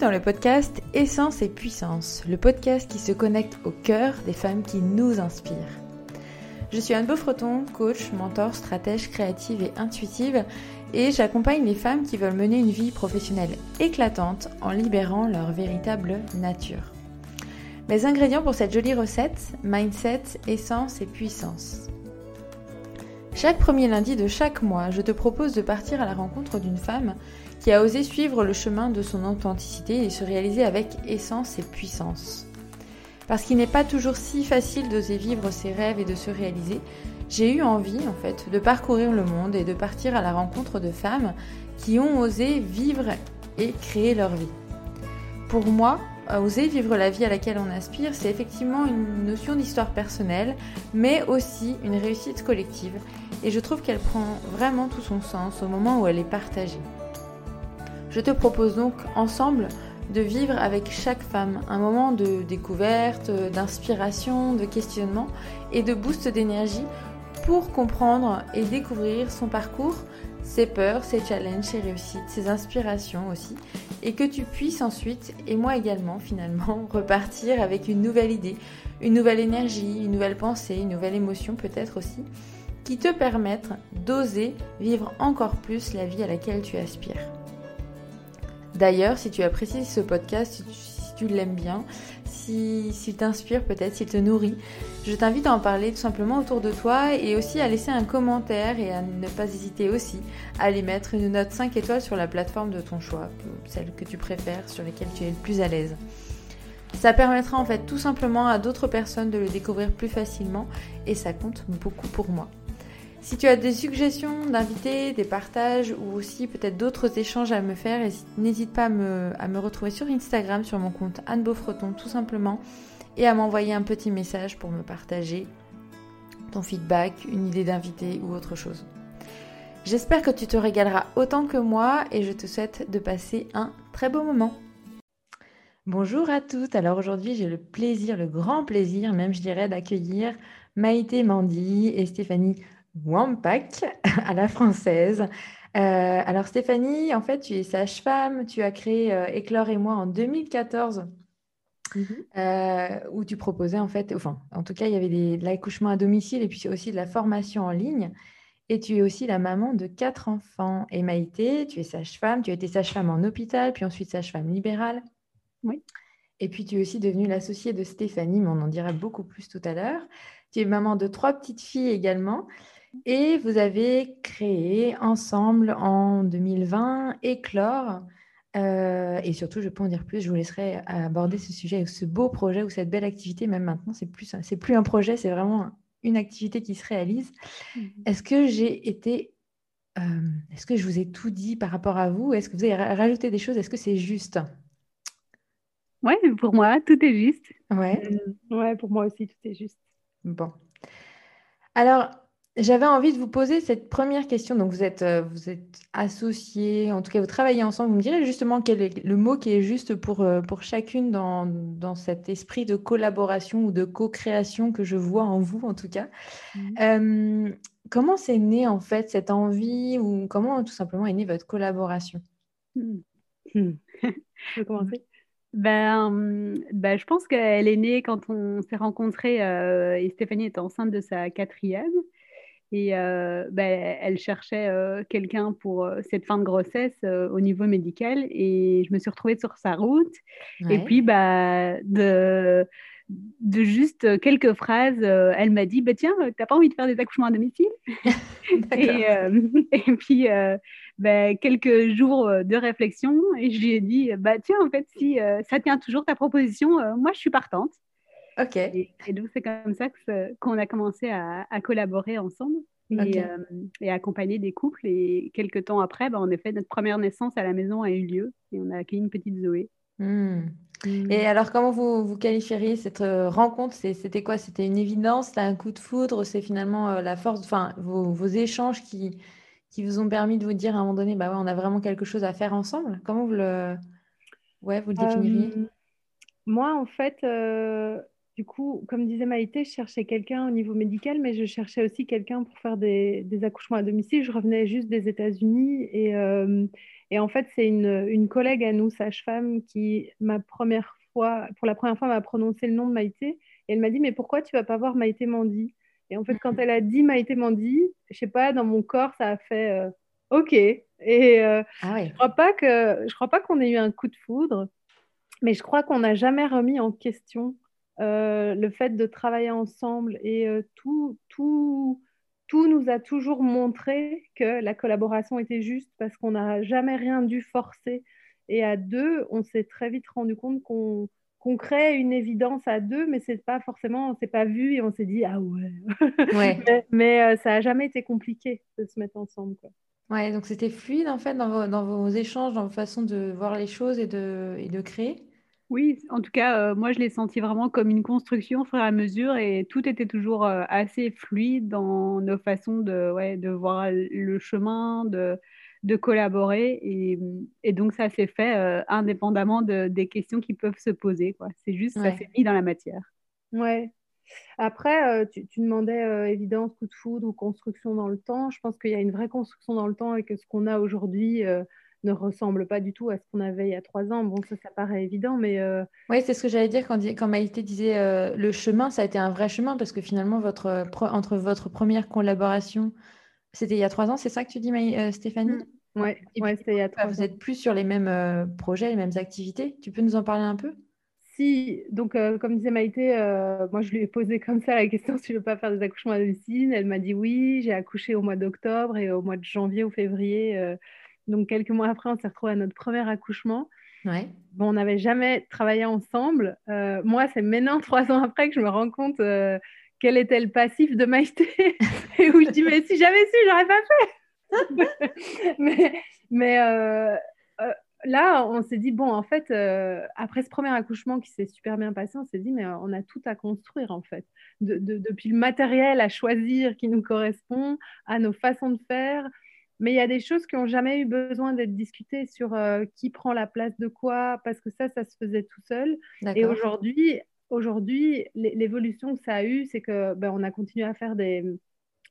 dans le podcast Essence et Puissance, le podcast qui se connecte au cœur des femmes qui nous inspirent. Je suis Anne Beaufreton, coach, mentor, stratège créative et intuitive, et j'accompagne les femmes qui veulent mener une vie professionnelle éclatante en libérant leur véritable nature. Mes ingrédients pour cette jolie recette, mindset, essence et puissance. Chaque premier lundi de chaque mois, je te propose de partir à la rencontre d'une femme qui a osé suivre le chemin de son authenticité et se réaliser avec essence et puissance. Parce qu'il n'est pas toujours si facile d'oser vivre ses rêves et de se réaliser, j'ai eu envie en fait de parcourir le monde et de partir à la rencontre de femmes qui ont osé vivre et créer leur vie. Pour moi, oser vivre la vie à laquelle on aspire, c'est effectivement une notion d'histoire personnelle, mais aussi une réussite collective. Et je trouve qu'elle prend vraiment tout son sens au moment où elle est partagée. Je te propose donc ensemble de vivre avec chaque femme un moment de découverte, d'inspiration, de questionnement et de boost d'énergie pour comprendre et découvrir son parcours, ses peurs, ses challenges, ses réussites, ses inspirations aussi, et que tu puisses ensuite, et moi également finalement, repartir avec une nouvelle idée, une nouvelle énergie, une nouvelle pensée, une nouvelle émotion peut-être aussi, qui te permettent d'oser vivre encore plus la vie à laquelle tu aspires. D'ailleurs, si tu apprécies ce podcast, si tu, l'aimes bien, s'il si, t'inspire peut-être, s'il te nourrit, je t'invite à en parler tout simplement autour de toi et aussi à laisser un commentaire et à ne pas hésiter aussi à aller mettre une note 5 étoiles sur la plateforme de ton choix, celle que tu préfères, sur laquelle tu es le plus à l'aise. Ça permettra en fait tout simplement à d'autres personnes de le découvrir plus facilement et ça compte beaucoup pour moi. Si tu as des suggestions d'invités, des partages ou aussi peut-être d'autres échanges à me faire, n'hésite pas à me, retrouver sur Instagram sur mon compte Anne Beaufreton tout simplement et à m'envoyer un petit message pour me partager ton feedback, une idée d'invité ou autre chose. J'espère que tu te régaleras autant que moi et je te souhaite de passer un très beau moment. Bonjour à toutes. Alors aujourd'hui, j'ai le plaisir, le grand plaisir même je dirais d'accueillir Maïté Mandy et Stéphanie Wampak à la française. Euh, alors Stéphanie, en fait, tu es sage-femme, tu as créé euh, Éclore et moi en 2014, mhm. euh, où tu proposais en fait, enfin, en tout cas, il y avait de l'accouchement à domicile et puis aussi de la formation en ligne. Et tu es aussi la maman de quatre enfants. Et Maïté, tu es sage-femme, tu as été sage-femme en hôpital, puis ensuite sage-femme libérale. Oui. Et puis tu es aussi devenue l'associée de Stéphanie, mais on en dira beaucoup plus tout à l'heure. Tu es maman de trois petites filles également. Et vous avez créé ensemble en 2020 Éclore. Euh, et surtout, je peux en dire plus, je vous laisserai aborder ce sujet, ce beau projet ou cette belle activité, même maintenant, c'est plus, c'est plus un projet, c'est vraiment une activité qui se réalise. Mhm. Est-ce que j'ai été, euh, est-ce que je vous ai tout dit par rapport à vous? Est-ce que vous avez rajouté des choses? Est-ce que c'est juste? Oui, pour moi, tout est juste. Ouais. Euh, ouais, pour moi aussi, tout est juste. Bon. Alors, j'avais envie de vous poser cette première question. Donc, vous êtes, euh, vous êtes associés, en tout cas, vous travaillez ensemble. Vous me direz justement quel est le mot qui est juste pour, euh, pour chacune dans, dans cet esprit de collaboration ou de co-création que je vois en vous, en tout cas. Mmh. Euh, comment c'est né, en fait, cette envie ou comment, tout simplement, est née votre collaboration? Mmh. Mmh. Commencer ben, ben, je pense qu'elle est née quand on s'est rencontrés et Stéphanie était enceinte de sa quatrième. Et euh, ben, elle cherchait euh, quelqu'un pour euh, cette fin de grossesse au niveau médical. Et je me suis retrouvée sur sa route. Et puis, bah, de, de juste quelques phrases, elle m'a dit bah, Tiens, t'as pas envie de faire des accouchements à domicile? Et, et, puis, bah, quelques jours de réflexion. Et je lui ai dit bah, Tiens, en fait, si ça tient toujours ta proposition, moi, je suis partante. Ok. Et, donc, c'est comme ça qu'on a commencé à, collaborer ensemble et, euh, et, accompagner des couples. Et quelques temps après, bah, en effet, notre première naissance à la maison a eu lieu et on a accueilli une petite Zoé. Hmm. Hmm. Et alors, comment vous, vous qualifieriez cette euh, rencontre? C'était quoi? C'était une évidence? C'était un coup de foudre? C'est finalement euh, la force, enfin, vos, vos, échanges qui, qui vous ont permis de vous dire à un moment donné, bah ouais, on a vraiment quelque chose à faire ensemble? Comment vous le, ouais, vous le définiriez? Moi, en fait, du coup, comme disait Maïté, je cherchais quelqu'un au niveau médical, mais je cherchais aussi quelqu'un pour faire des, accouchements à domicile. Je revenais juste des États-Unis et, euh, et, en fait, c'est une, une, collègue à nous, sage-femme, qui, ma première fois, pour la première fois, m'a prononcé le nom de Maïté. Et elle m'a dit, mais pourquoi tu vas pas voir Maïté Mandi Et en fait, quand elle a dit Maïté Mandi, je sais pas, dans mon corps, ça a fait euh, OK. Et euh, ah je crois pas que je crois pas qu'on ait eu un coup de foudre, mais je crois qu'on n'a jamais remis en question euh, le fait de travailler ensemble et euh, tout, tout, tout nous a toujours montré que la collaboration était juste parce qu'on n'a jamais rien dû forcer. Et à deux, on s'est très vite rendu compte qu'on qu'on crée une évidence à deux, mais c'est pas forcément, on s'est pas vu et on s'est dit ah ouais. mais, mais euh, ça a jamais été compliqué de se mettre ensemble. Quoi. Ouais, donc c'était fluide en fait dans vos, dans vos, échanges, dans vos façons de voir les choses et de, et de créer. Oui, en tout cas, euh, moi, je l'ai senti vraiment comme une construction au fur et à mesure et tout était toujours euh, assez fluide dans nos façons de, ouais, de voir le chemin, de, de collaborer. Et, et donc, ça s'est fait euh, indépendamment de, des questions qui peuvent se poser. C'est juste, ça s'est mis dans la matière. Ouais. Après, tu, tu, demandais évidence, coup de foudre ou construction dans le temps. Je pense qu'il y a une vraie construction dans le temps et que ce qu'on a aujourd'hui ne ressemble pas du tout à ce qu'on avait il y a trois ans. Bon, ça, ça paraît évident, mais... Euh, oui, c'est ce que j'allais dire quand, quand Maïté disait euh, le chemin, ça a été un vrai chemin parce que finalement, votre, entre votre première collaboration, c'était il y a trois ans, c'est ça que tu dis, euh, Stéphanie? Mmh. Oui, ouais, c'était il y a trois ans. Vous êtes plus sur les mêmes projets, les mêmes activités. Tu peux nous en parler un peu? Si, donc comme disait Maïté, moi je lui ai posé comme ça la question si je ne veux pas faire des accouchements à domicile. Elle m'a dit oui, j'ai accouché au mois d'octobre et au mois de janvier ou février, donc, quelques mois après, on s'est retrouvés à notre premier accouchement. Ouais. Bon, on n'avait jamais travaillé ensemble. Euh, moi, c'est maintenant, trois ans après, que je me rends compte euh, quel était le passif de Maïté. et où je dis, mais si j'avais su, j'aurais pas fait. mais mais euh, là, on s'est dit, bon, en fait, après ce premier accouchement qui s'est super bien passé, on s'est dit, mais on a tout à construire, en fait. depuis le matériel à choisir qui nous correspond, à nos façons de faire, mais il y a des choses qui n'ont jamais eu besoin d'être discutées sur euh, qui prend la place de quoi, parce que ça, ça se faisait tout seul. Et aujourd'hui, aujourd'hui, l'évolution que ça a eu, c'est que ben, on a continué à faire des,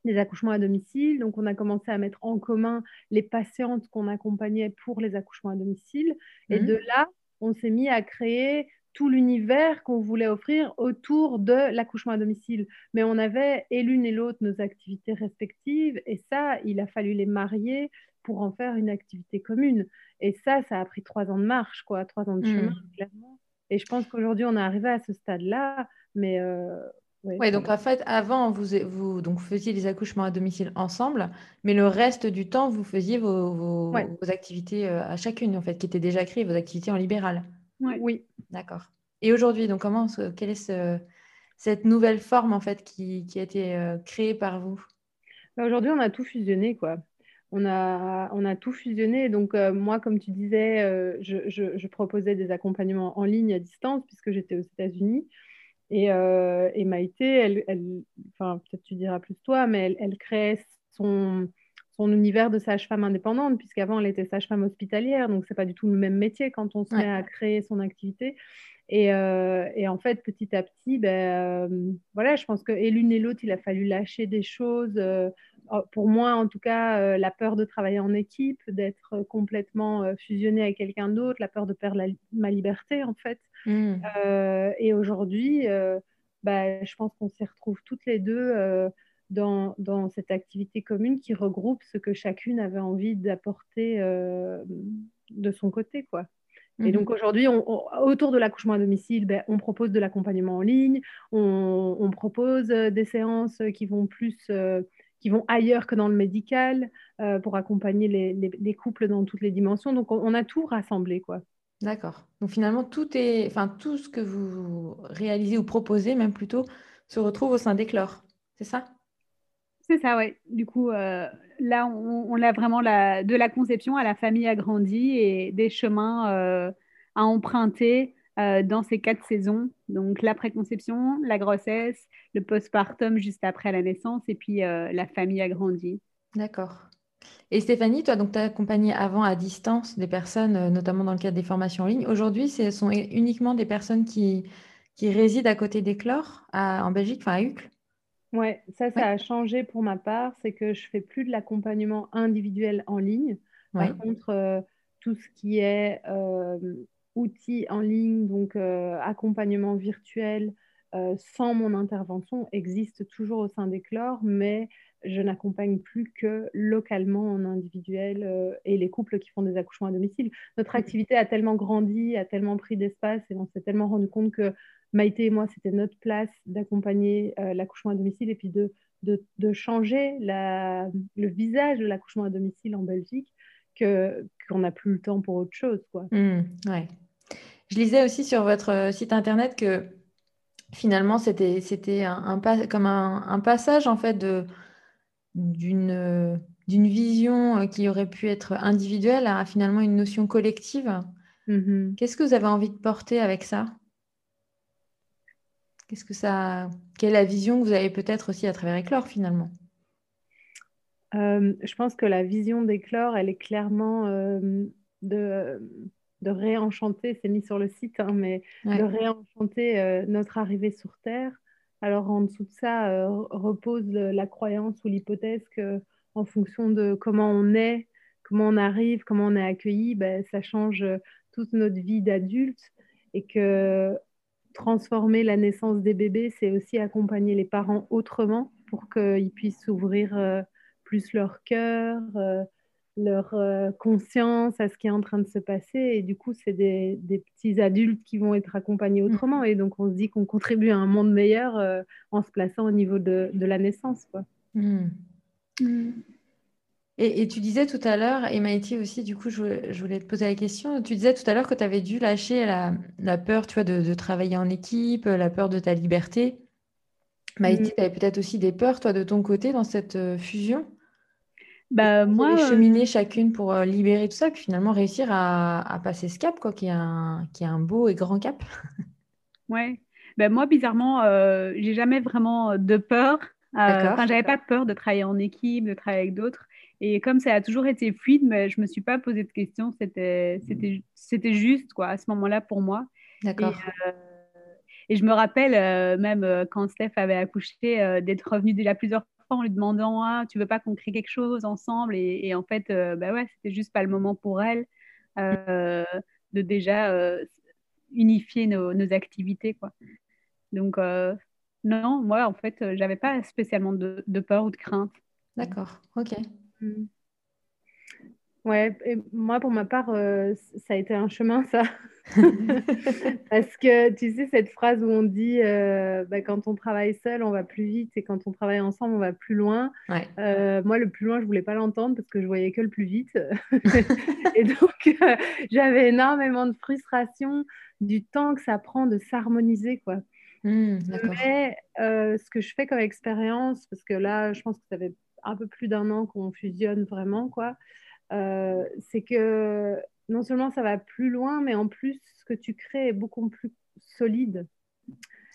des, accouchements à domicile. Donc, on a commencé à mettre en commun les patientes qu'on accompagnait pour les accouchements à domicile. Et mmh. de là, on s'est mis à créer tout l'univers qu'on voulait offrir autour de l'accouchement à domicile. Mais on avait et l'une et l'autre nos activités respectives et ça, il a fallu les marier pour en faire une activité commune. Et ça, ça a pris trois ans de marche, quoi, trois ans de hmm. chemin, clairement. Et je pense qu'aujourd'hui, on est arrivé à ce stade-là, mais... Euh, ouais, donc en fait, avant, vous, vous, donc, faisiez les accouchements à domicile ensemble, mais le reste du temps, vous faisiez vos, vos, vos activités euh, à chacune, en fait, qui étaient déjà créées, vos activités en libéral. Oui. D'accord. Et aujourd'hui, donc comment, quelle est cette nouvelle forme en fait qui, a été euh, créée par vous? Bah, Aujourd'hui, on a tout fusionné quoi. On a, on a tout fusionné. Donc euh, moi, comme tu disais, euh, je, proposais des accompagnements en ligne à distance puisque j'étais aux États-Unis. Et, et, Maïté, elle, enfin peut-être tu diras plus toi, mais elle, elle créait son, son univers de sage-femme indépendante, puisqu'avant elle était sage-femme hospitalière, donc c'est pas du tout le même métier quand on se met à créer son activité. Et, euh, et, en fait, petit à petit, ben, euh, voilà, je pense que et l'une et l'autre, il a fallu lâcher des choses. Euh, pour moi, en tout cas, la peur de travailler en équipe, d'être complètement fusionné avec quelqu'un d'autre, la peur de perdre ma liberté, en fait. Mmh. et aujourd'hui, ben, je pense qu'on s'y retrouve toutes les deux dans, dans, cette activité commune qui regroupe ce que chacune avait envie d'apporter euh, de son côté. Quoi. Et mhm. donc aujourd'hui, autour de l'accouchement à domicile, ben, on propose de l'accompagnement en ligne, on, on, propose euh, des séances qui vont plus, euh, qui vont ailleurs que dans le médical pour accompagner les, les, couples dans toutes les dimensions. Donc on, a tout rassemblé, quoi. D'accord. Donc finalement, tout est, enfin tout ce que vous réalisez ou proposez, même plutôt, se retrouve au sein d'Éclore. C'est ça? C'est ça, oui. Du coup, euh, là, on, a vraiment la, de la conception à la famille agrandie et des chemins euh, à emprunter euh, dans ces quatre saisons. Donc, la préconception, la grossesse, le postpartum juste après la naissance et puis la famille agrandie. D'accord. Et Stéphanie, toi, tu as accompagné avant à distance des personnes, notamment dans le cadre des formations en ligne. Aujourd'hui, ce sont uniquement des personnes qui, qui réside à côté d'Éclore, en Belgique, enfin à Uccle? Ouais, ça, ça a changé pour ma part. C'est que je fais plus de l'accompagnement individuel en ligne. Par contre, euh, tout ce qui est euh, outils en ligne, donc euh, accompagnement virtuel, sans mon intervention, existe toujours au sein d'Éclore, mais je n'accompagne plus que localement en individuel et les couples qui font des accouchements à domicile. Notre activité a tellement grandi, a tellement pris d'espace et on s'est tellement rendu compte que Maïté et moi, c'était notre place d'accompagner euh, l'accouchement à domicile et puis de, de, changer la, le visage de l'accouchement à domicile en Belgique qu'on n'a plus le temps pour autre chose. Quoi. Mmh, ouais. Je lisais aussi sur votre euh, site internet que finalement, c'était, un, comme un, un, passage en fait de, d'une, d'une vision euh, qui aurait pu être individuelle à finalement une notion collective. Mmh Qu'est-ce que vous avez envie de porter avec ça? Qu'est-ce que ça, quelle est la vision que vous avez peut-être aussi à travers Éclore finalement? Euh, Je pense que la vision d'Éclore, elle est clairement euh, de, de réenchanter, c'est mis sur le site, hein, mais de réenchanter euh, notre arrivée sur Terre. Alors en dessous de ça repose la croyance ou l'hypothèse que en fonction de comment on est, comment on arrive, comment on est accueilli, ben, ça change toute notre vie d'adulte et que transformer la naissance des bébés, c'est aussi accompagner les parents autrement pour qu'ils puissent ouvrir euh, plus leur cœur, euh, leur euh, conscience à ce qui est en train de se passer. Et du coup, c'est des, petits adultes qui vont être accompagnés mm. autrement. Et donc, on se dit qu'on contribue à un monde meilleur en se plaçant au niveau de, la naissance. Quoi. Mm. Mm. Et, tu disais tout à l'heure, et Maïti aussi, du coup, je, voulais te poser la question. Tu disais tout à l'heure que tu avais dû lâcher la, peur, tu vois, de, travailler en équipe, la peur de ta liberté. Maïti, mm. tu avais peut-être aussi des peurs, toi, de ton côté, dans cette euh, fusion? Bah, moi, euh, cheminer chacune pour euh, libérer tout ça, puis finalement réussir à, passer ce cap, quoi, qui est un, qui est un beau et grand cap? ouais. Ben, moi, bizarrement, j'ai jamais vraiment de peur. Enfin, j'avais pas peur de travailler en équipe, de travailler avec d'autres. Et comme ça a toujours été fluide, mais je ne me suis pas posé de questions. C'était, c'était, juste, quoi, à ce moment-là, pour moi. D'accord. Et, euh, je me rappelle, euh, même euh, quand Steph avait accouché, d'être revenue déjà plusieurs fois en lui demandant ah, Tu veux pas qu'on crée quelque chose ensemble? Et, en fait, bah ouais, c'était juste pas le moment pour elle de déjà unifier nos, nos, activités, quoi. Donc, non, moi, en fait, j'avais pas spécialement de, de peur ou de crainte. D'accord, ok. Mm. Ouais, et moi pour ma part, euh, ça a été un chemin ça. Parce que tu sais, cette phrase où on dit euh, bah, quand on travaille seul, on va plus vite et quand on travaille ensemble, on va plus loin. Euh, moi, le plus loin, je voulais pas l'entendre parce que je voyais que le plus vite. et donc, j'avais énormément de frustration du temps que ça prend de s'harmoniser. quoi. Mm, Mais ce que je fais comme expérience, parce que là, je pense que ça fait un peu plus d'un an qu'on fusionne vraiment, quoi, euh, c'est que non seulement ça va plus loin, mais en plus, ce que tu crées est beaucoup plus solide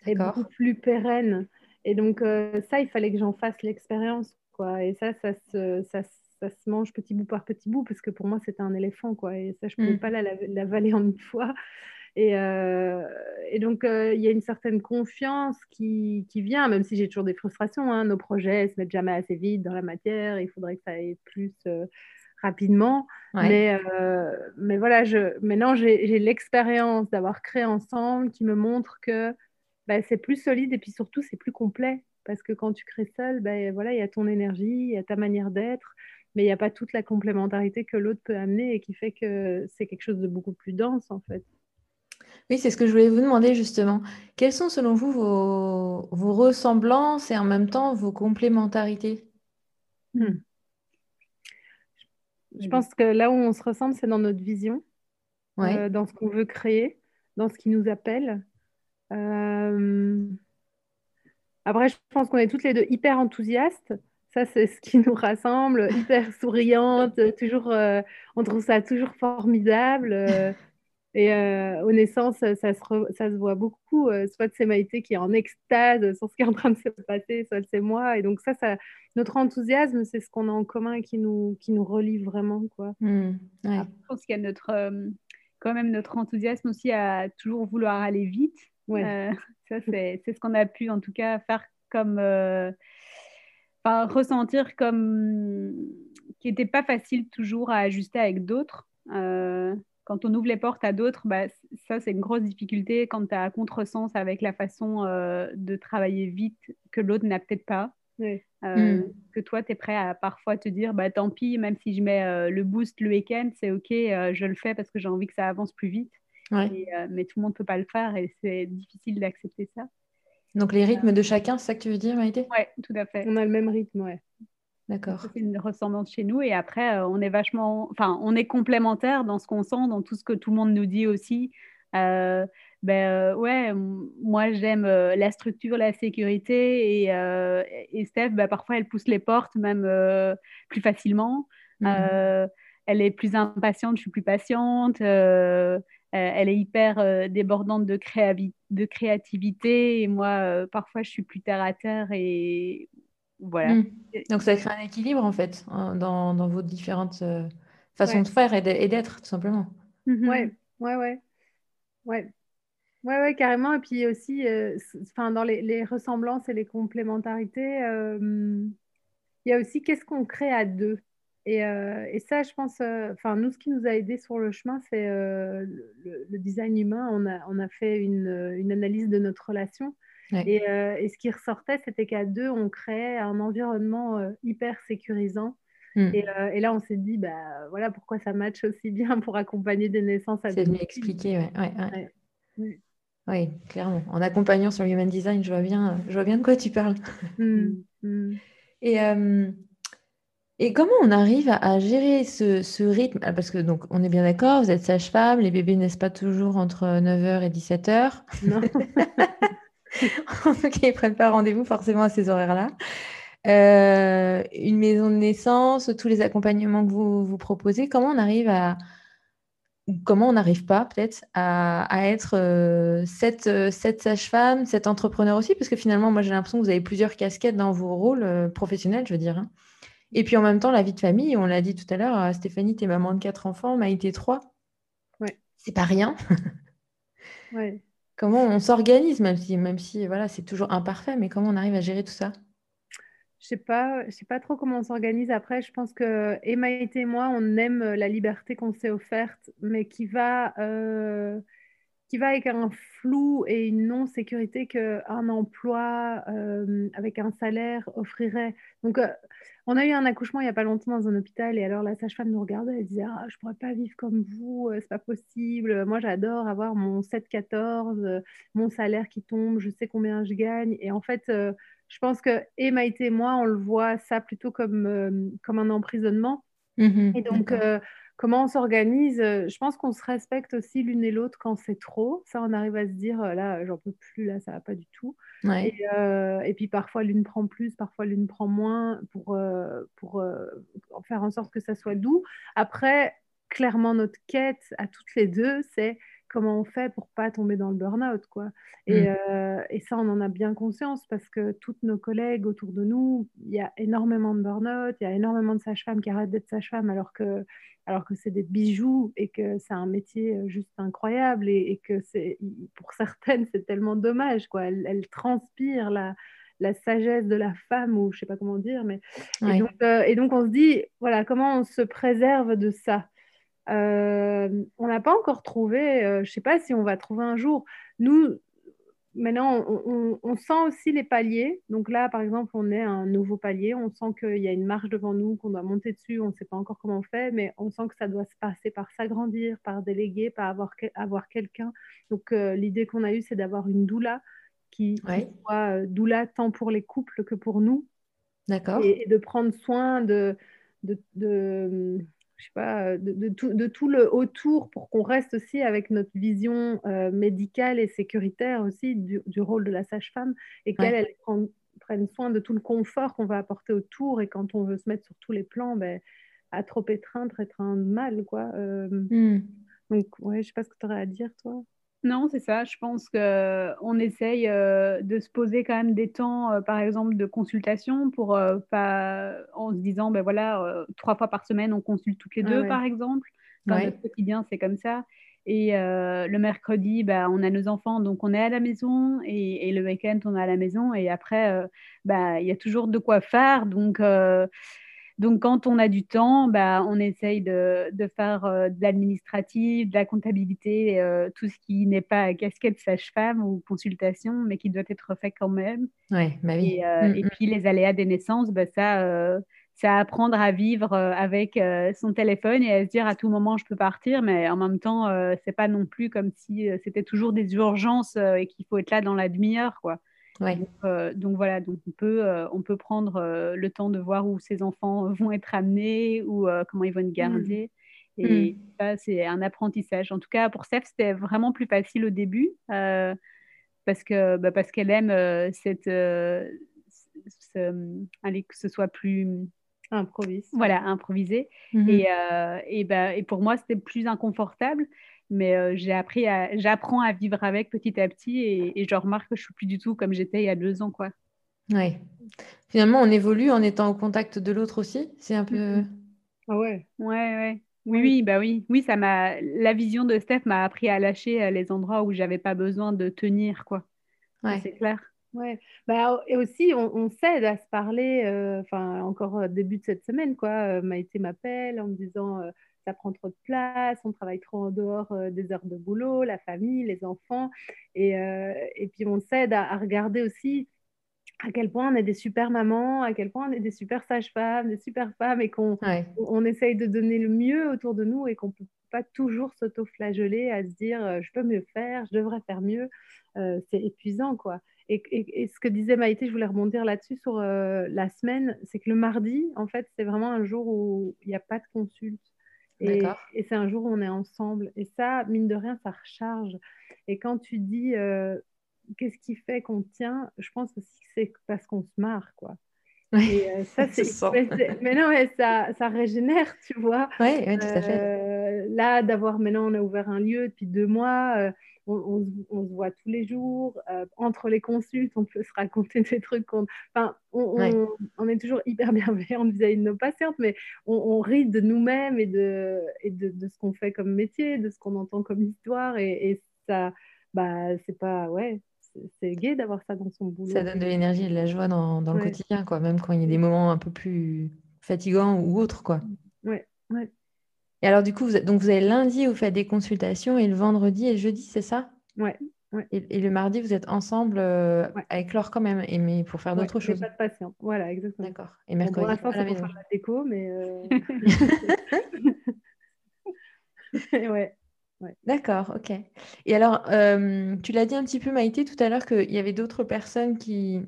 et beaucoup plus pérenne. Et donc, euh, ça, il fallait que j'en fasse l'expérience, quoi. Et ça, ça se, ça, ça, se mange petit bout par petit bout, parce que pour moi, c'était un éléphant, quoi. Et ça, je ne pouvais mm. pas l'avaler en une fois. Et, euh, et donc, euh, il y a une certaine confiance qui, qui vient, même si j'ai toujours des frustrations. Hein. Nos projets ne se mettent jamais assez vite dans la matière. Il faudrait que ça aille plus euh, rapidement. Mais, mais voilà, je, maintenant, j'ai l'expérience d'avoir créé ensemble qui me montre que bah, c'est plus solide et puis surtout, c'est plus complet. Parce que quand tu crées seul, bah, voilà, il y a ton énergie, il y a ta manière d'être mais il n'y a pas toute la complémentarité que l'autre peut amener et qui fait que c'est quelque chose de beaucoup plus dense en fait. Oui, c'est ce que je voulais vous demander justement. Quelles sont selon vous vos, ressemblances et en même temps vos complémentarités? Hmm. Je pense que là où on se ressemble, c'est dans notre vision, euh, dans ce qu'on veut créer, dans ce qui nous appelle. Euh, après, je pense qu'on est toutes les deux hyper enthousiastes. Ça, c'est ce qui nous rassemble, hyper souriantes, toujours, euh, on trouve ça toujours formidable. Et euh, aux naissances, ça se, ça se voit beaucoup. Euh, soit c'est Maïté qui est en extase sur ce qui est en train de se passer, soit c'est moi. Et donc ça, ça notre enthousiasme, c'est ce qu'on a en commun et qui nous, qui nous relie vraiment. Quoi. Mmh, je pense qu'il y a notre, euh, quand même notre enthousiasme aussi à toujours vouloir aller vite. Ouais. ça, c'est ce qu'on a pu en tout cas faire comme. Enfin, ressentir comme. qui n'était pas facile toujours à ajuster avec d'autres quand on ouvre les portes à d'autres, bah, ça, c'est une grosse difficulté quand tu as un contresens avec la façon euh, de travailler vite que l'autre n'a peut-être pas. Euh, hmm. Que toi, tu es prêt à parfois te dire, bah, tant pis, même si je mets euh, le boost le week-end, c'est OK, je le fais parce que j'ai envie que ça avance plus vite. mais tout le monde ne peut pas le faire et c'est difficile d'accepter ça. Donc les rythmes de chacun, c'est ça que tu veux dire, Maïté? Oui, tout à fait. On a le même rythme, ouais. D'accord. C'est une ressemblance chez nous. Et après, euh, on est vachement, enfin, on est complémentaires dans ce qu'on sent, dans tout ce que tout le monde nous dit aussi. Euh, ben euh, ouais, moi j'aime la structure, la sécurité et, et Steph, ben, parfois elle pousse les portes même plus facilement. Mhm. elle est plus impatiente, je suis plus patiente. elle est hyper débordante de, de créativité et moi parfois je suis plus terre à terre et voilà. Hmm. Donc ça crée un équilibre en fait hein, dans, dans vos différentes euh, façons de faire et d'être tout simplement. Mhm. Ouais, ouais, ouais, ouais. Ouais, ouais, carrément. Et puis aussi, euh, enfin, dans les, les, ressemblances et les complémentarités, euh, il y a aussi qu'est-ce qu'on crée à deux. Et, et ça, je pense, enfin, nous, ce qui nous a aidé sur le chemin, c'est le, le, design humain. On a, on a fait une, une analyse de notre relation euh, et, ce qui ressortait, c'était qu'à deux, on créait un environnement euh, hyper sécurisant. Hmm. Euh, et, là, on s'est dit, bah, voilà pourquoi ça match aussi bien pour accompagner des naissances à C'est venu expliquer, ouais. ouais, Oui, clairement. En accompagnant sur Human Design, je vois bien, je vois bien de quoi tu parles. Hmm. Hmm. Et, et comment on arrive à, gérer ce, ce, rythme? Ah, Parce que donc, on est bien d'accord, vous êtes sage-femme, les bébés naissent pas toujours entre 9h et 17h. Non. en tout cas, ils ne prennent pas rendez-vous forcément à ces horaires-là. Euh, une maison de naissance, tous les accompagnements que vous, vous proposez, comment on arrive à, comment on n'arrive pas peut-être à, être euh, cette, euh, cette sage-femme, cet entrepreneur aussi, parce que finalement, moi j'ai l'impression que vous avez plusieurs casquettes dans vos rôles professionnels, je veux dire. Hein. Et puis en même temps, la vie de famille, on l'a dit tout à l'heure, Stéphanie, t'es maman de quatre enfants, Maïté trois. Ouais. C'est pas rien. ouais. Comment on s'organise, même si, même si voilà, c'est toujours imparfait, mais comment on arrive à gérer tout ça? Je sais pas, je sais pas trop comment on s'organise. Après, je pense que Emma et moi, on aime la liberté qu'on s'est offerte, mais qui va, euh, qui va avec un flou et une non-sécurité qu'un emploi euh, avec un salaire offrirait. Donc, euh, on a eu un accouchement il n'y a pas longtemps dans un hôpital et alors la sage-femme nous regardait, elle disait ah, Je ne pourrais pas vivre comme vous, euh, c'est pas possible. Moi, j'adore avoir mon 7-14, mon salaire qui tombe, je sais combien je gagne. Et en fait, je pense que et Maïté et moi, on le voit ça plutôt comme, comme un emprisonnement. Mmh et donc, Comment on s'organise euh, Je pense qu'on se respecte aussi l'une et l'autre quand c'est trop. Ça, on arrive à se dire, euh, là, j'en peux plus, là, ça va pas du tout. Euh, et, puis parfois, l'une prend plus, parfois, l'une prend moins pour, pour faire en sorte que ça soit doux. Après, clairement, notre quête à toutes les deux, c'est comment on fait pour pas tomber dans le burn-out, quoi. Et, mm. euh, et, ça, on en a bien conscience parce que toutes nos collègues autour de nous, il y a énormément de burn-out, il y a énormément de sages-femmes qui arrêtent d'être sages-femmes alors que, alors que c'est des bijoux et que c'est un métier euh, juste incroyable et, que c'est, pour certaines, c'est tellement dommage, quoi. Elles, transpirent la, la sagesse de la femme ou je sais pas comment dire, mais et, donc, euh, et donc on se dit, voilà, comment on se préserve de ça? On n'a pas encore trouvé, euh, je ne sais pas si on va trouver un jour. Nous, maintenant, on, sent aussi les paliers. Donc là, par exemple, on est à un nouveau palier. On sent qu'il y a une marche devant nous, qu'on doit monter dessus. On ne sait pas encore comment on fait, mais on sent que ça doit se passer par s'agrandir, par déléguer, par avoir, avoir quelqu'un. Donc euh, l'idée qu'on a eue, c'est d'avoir une doula qui, soit doula tant pour les couples que pour nous. D'accord. Et, de prendre soin de, de je sais pas, de, tout, de, tout, le autour pour qu'on reste aussi avec notre vision euh, médicale et sécuritaire aussi du, rôle de la sage-femme et qu'elle prenne soin de tout le confort qu'on va apporter autour et quand on veut se mettre sur tous les plans, ben, à trop étreindre, étreindre mal. Quoi. Euh, hmm. Donc, ouais, je sais pas ce que tu aurais à dire, toi. Non, c'est ça. Je pense qu'on essaye euh, de se poser quand même des temps, euh, par exemple, de consultation pour euh, pas en se disant, ben voilà, trois fois par semaine, on consulte toutes les deux, par exemple. Dans notre quotidien, c'est comme ça. Et le mercredi, bah, on a nos enfants, donc on est à la maison. Et, le week-end, on est à la maison. Et après, bah, il y a toujours de quoi faire. Donc, donc, quand on a du temps, bah, on essaye de, faire euh, de l'administratif, de la comptabilité, euh, tout ce qui n'est pas casquette sage-femme ou consultation, mais qui doit être fait quand même. Ouais, bah oui. et, euh, mm, mm. puis, les aléas des naissances, bah, ça, c'est apprendre à vivre avec son téléphone et à se dire à tout moment, je peux partir, mais en même temps, c'est pas non plus comme si c'était toujours des urgences et qu'il faut être là dans la demi-heure, quoi. Euh, donc, voilà, donc on peut, euh, on peut prendre euh, le temps de voir où ces enfants vont être amenés ou comment ils vont être gardés. Mmh. Et mmh. ça, c'est un apprentissage. En tout cas, pour Steph, c'était vraiment plus facile au début parce que bah, parce qu'elle aime cette, allez, que ce soit plus improvisé. Voilà, improvisé. Mmh. Et, et, bah, et pour moi, c'était plus inconfortable mais euh, j'ai appris à, j'apprends à vivre avec petit à petit et, je remarque que je suis plus du tout comme j'étais il y a deux ans, quoi. Ouais. Finalement, on évolue en étant au contact de l'autre aussi. C'est un peu. Ah ouais. Ouais, ouais. Oui, oui, bah oui. Oui, ça m'a. La vision de Steph m'a appris à lâcher euh, les endroits où j'avais pas besoin de tenir, quoi. Ouais. C'est clair. Ouais. Bah, et aussi, on, s'aide à se parler. Euh, enfin, encore début de cette semaine, quoi. Maïté m'appelle en me disant ça prend trop de place, on travaille trop en dehors euh, des heures de boulot, la famille, les enfants. Et, euh, et puis on s'aide à, regarder aussi à quel point on est des super mamans, à quel point on est des super sages-femmes, des super femmes, et qu'on on essaye de donner le mieux autour de nous et qu'on ne peut pas toujours s'auto-flageller à se dire euh, je peux mieux faire, je devrais faire mieux. c'est épuisant, quoi. Et, et, ce que disait Maïté, je voulais rebondir là-dessus sur la semaine, c'est que le mardi, en fait, c'est vraiment un jour où il n'y a pas de consulte. Et, c'est un jour où on est ensemble. Et ça, mine de rien, ça recharge. Et quand tu dis euh, qu'est-ce qui fait qu'on tient, je pense aussi que c'est parce qu'on se marre, quoi. Et euh, ça, c'est. mais, non, mais ça, ça régénère, tu vois. Oui, tout à fait. Euh, là, d'avoir maintenant, on a ouvert un lieu depuis deux mois on, se voit tous les jours. Euh, entre les consultes, on peut se raconter des trucs. Enfin, on, est toujours hyper bienveillant vis-à-vis de nos patientes, mais on, rit de nous-mêmes et, de, et de, ce qu'on fait comme métier, de ce qu'on entend comme histoire. Et, ça, bah, c'est pas. Ouais, c'est gai d'avoir ça dans son boulot. Ça donne de l'énergie et de la joie dans, le quotidien, quoi, même quand il y a des moments un peu plus fatigants ou autres, quoi. Ouais, ouais. Et alors, du coup, vous, donc vous avez lundi, vous faites des consultations et le vendredi et le jeudi, c'est ça? Ouais. Et, le mardi, vous êtes ensemble euh, avec Laure quand même, et, mais pour faire d'autres choses. pas de patient. Voilà, exactement. D'accord. Et mercredi, pour l'instant, c'est pour faire la déco, mais. Euh, ouais. Ouais. D'accord, ok. Et alors, euh, tu l'as dit un petit peu, Maïté, tout à l'heure, qu'il y avait d'autres personnes qui,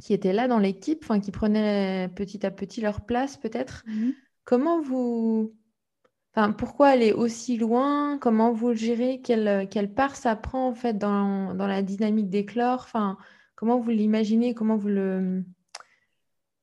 qui étaient là dans l'équipe, qui prenaient petit à petit leur place, peut-être. Mhm. Comment vous, Enfin, pourquoi aller aussi loin? Comment vous le gérez? Quelle, quelle, part ça prend en fait dans, dans la dynamique des chlores enfin, Comment vous l'imaginez? Comment vous le...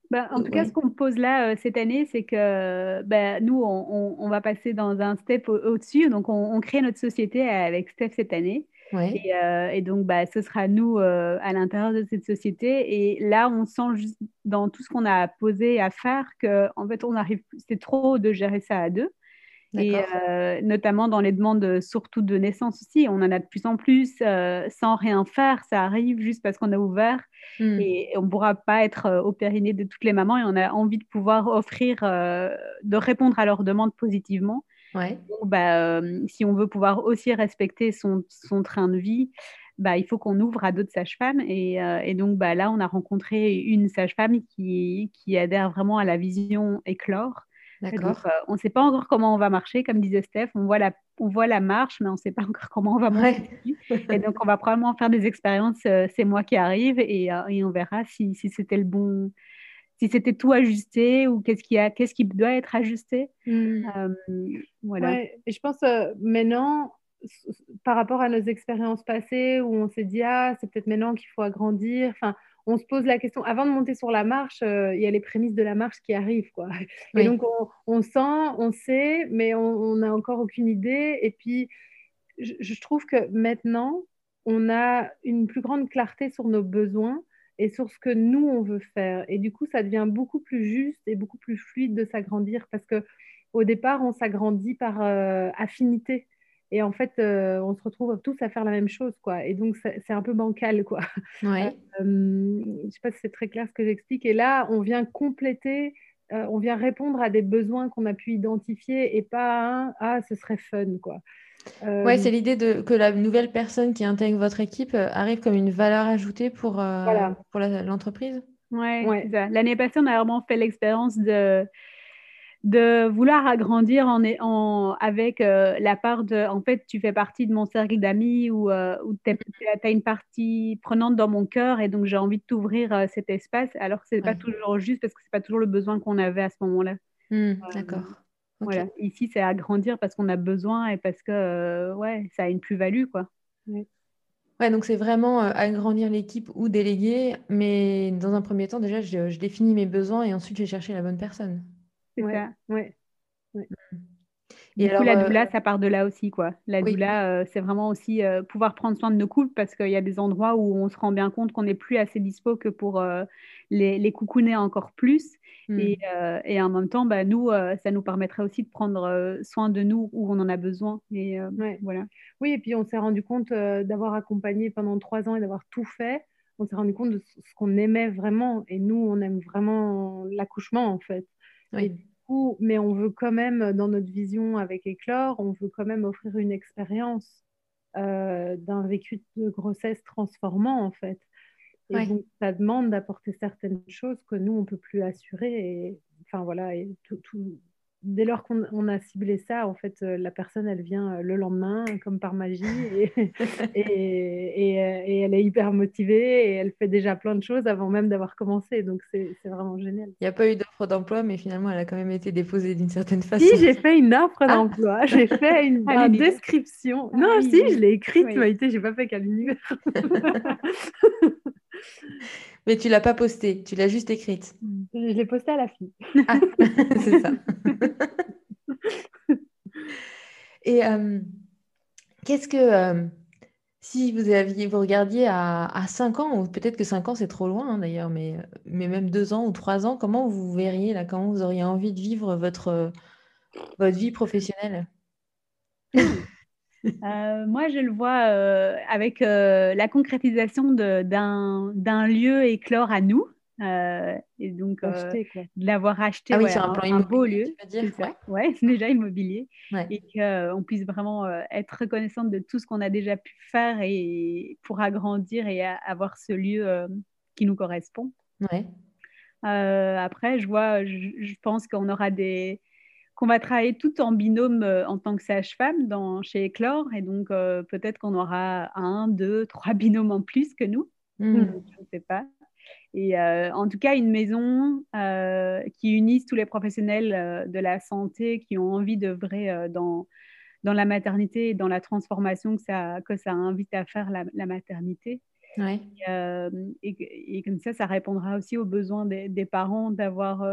Bah, en tout cas, ce qu'on pose là euh, cette année, c'est que bah, nous, on, on, va passer dans un step au-dessus. donc, on, crée notre société avec Steph cette année. Et, euh, et, donc, bah, ce sera nous euh, à l'intérieur de cette société. Et là, on sent juste dans tout ce qu'on a posé à faire que, en fait, on arrive, c'est trop de gérer ça à deux. Et euh, notamment dans les demandes, surtout de naissance aussi, on en a de plus en plus euh, sans rien faire. Ça arrive juste parce qu'on a ouvert hmm. et on ne pourra pas être euh, au périnée de toutes les mamans et on a envie de pouvoir offrir, de répondre à leurs demandes positivement. Ouais. bah, si on veut pouvoir aussi respecter son, son train de vie, bah, il faut qu'on ouvre à d'autres sages-femmes. Et, et, donc bah, là, on a rencontré une sage-femme qui, qui adhère vraiment à la vision éclore D'accord. Euh, on ne sait pas encore comment on va marcher, comme disait Steph. On voit la, on voit la marche, mais on ne sait pas encore comment on va marcher. et donc, on va probablement faire des expériences euh, ces mois qui arrivent et, euh, et on verra si, si c'était le bon, si c'était tout ajusté ou qu'est-ce qui, a, qu'est-ce qui doit être ajusté. Hmm. voilà. et je pense maintenant, par rapport à nos expériences passées où on s'est dit, ah, c'est peut-être maintenant qu'il faut agrandir. Enfin, on se pose la question, avant de monter sur la marche, euh, il y a les prémices de la marche qui arrivent. Quoi. Et donc, on, sent, on sait, mais on n'a encore aucune idée. Et puis, je, trouve que maintenant, on a une plus grande clarté sur nos besoins et sur ce que nous, on veut faire. Et du coup, ça devient beaucoup plus juste et beaucoup plus fluide de s'agrandir parce que au départ, on s'agrandit par euh, affinité. Et en fait, on se retrouve tous à faire la même chose, quoi. Et donc, c'est un peu bancal, quoi. Ouais. je ne sais pas si c'est très clair ce que j'explique. Et là, on vient compléter on vient répondre à des besoins qu'on a pu identifier et pas un ah ce serait fun quoi. Euh, ouais, c'est l'idée de que la nouvelle personne qui intègre votre équipe euh, arrive comme une valeur ajoutée pour, euh, pour l'entreprise? Ouais, ouais. L'année passée, on a vraiment fait l'expérience de, de vouloir agrandir en, en, avec la part de, en fait, tu fais partie de mon cercle d'amis ou, ou tu as une partie prenante dans mon cœur et donc j'ai envie de t'ouvrir cet espace alors que ce n'est pas toujours juste parce que ce n'est pas toujours le besoin qu'on avait à ce moment-là. Mmh, d'accord. Voilà. Ici, c'est agrandir parce qu'on a besoin et parce que euh, ouais, ça a une plus-value. quoi. Ouais. donc c'est vraiment euh, agrandir l'équipe ou déléguer, mais dans un premier temps, déjà, je, définis mes besoins et ensuite, je vais chercher la bonne personne. C'est ça, ouais. Et du coup, la euh, doula, ça part de là aussi, quoi. La doula, c'est vraiment aussi pouvoir prendre soin de nos couples parce qu'il y a des endroits où on se rend bien compte qu'on n'est plus assez dispo que pour les, les coucouner encore plus. Euh, et, en même temps, bah, nous, euh, ça nous permettrait aussi de prendre euh, soin de nous où on en a besoin. Et, voilà. Oui, et puis on s'est rendu compte d'avoir accompagné pendant trois ans et d'avoir tout fait. On s'est rendu compte de ce qu'on aimait vraiment. Et nous, on aime vraiment l'accouchement, en fait. Et du coup, mais on veut quand même, dans notre vision avec Éclore, on veut quand même offrir une expérience d'un vécu de grossesse transformant, en fait. Et donc, ça demande d'apporter certaines choses que nous, on ne peut plus assurer. Et, enfin, voilà, et tout, dès lors qu'on a ciblé ça, en fait, euh, la personne, elle vient euh, le lendemain, comme par magie, et, et, et, elle est hyper motivée, et elle fait déjà plein de choses avant même d'avoir commencé. Donc, c'est vraiment génial. Il n'y a pas eu d'offre d'emploi, mais finalement, elle a quand même été déposée d'une certaine façon. Si, j'ai fait une offre ah. d'emploi, j'ai fait une, description. non, ah si, je l'ai écrite, oui. Maïté, je n'ai pas fait qu'à l'univers. Mais tu l'as pas postée, tu l'as juste écrite. Je l'ai postée à la fille. Ah, c'est ça. Et euh, qu'est-ce que, euh, si vous, aviez, vous regardiez à, à 5 ans, ou peut-être que 5 ans c'est trop loin hein, d'ailleurs, mais, mais même 2 ans ou 3 ans, comment vous verriez là, comment vous auriez envie de vivre votre, votre vie professionnelle? Euh, moi, je le vois euh, avec euh, la concrétisation d'un lieu éclore à nous. et donc, de l'avoir acheté ah oui, un, plan beau lieu. Dire? ouais. c'est déjà immobilier. Et qu'on puisse vraiment être reconnaissante de tout ce qu'on a déjà pu faire et pour agrandir et avoir ce lieu qui nous correspond. Ouais. après, je vois, je pense qu'on aura des, qu'on va travailler tout en binôme euh, en tant que sage-femme chez Éclore. Et donc, euh, peut-être qu'on aura un, deux, trois binômes en plus que nous. Hmm. Je ne sais pas. Et euh, en tout cas, une maison qui unisse tous les professionnels de la santé qui ont envie d'œuvrer dans, dans la maternité et dans la transformation que ça, que ça invite à faire la, maternité. Ouais. Et, comme ça, ça répondra aussi aux besoins des, des parents d'avoir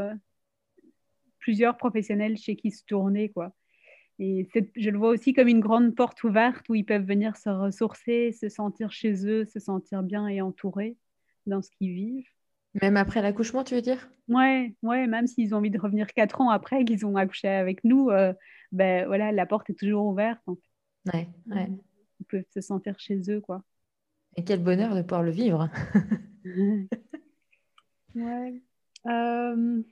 plusieurs professionnels chez qui se tourner, quoi. Et je le vois aussi comme une grande porte ouverte où ils peuvent venir se ressourcer, se sentir chez eux, se sentir bien et entourés dans ce qu'ils vivent. Même après l'accouchement, tu veux dire? Ouais, ouais, même s'ils ont envie de revenir quatre ans après qu'ils ont accouché avec nous, euh, ben voilà, la porte est toujours ouverte. En Ouais, ouais. Ils peuvent se sentir chez eux, quoi. Et quel bonheur de pouvoir le vivre. ouais. Euh,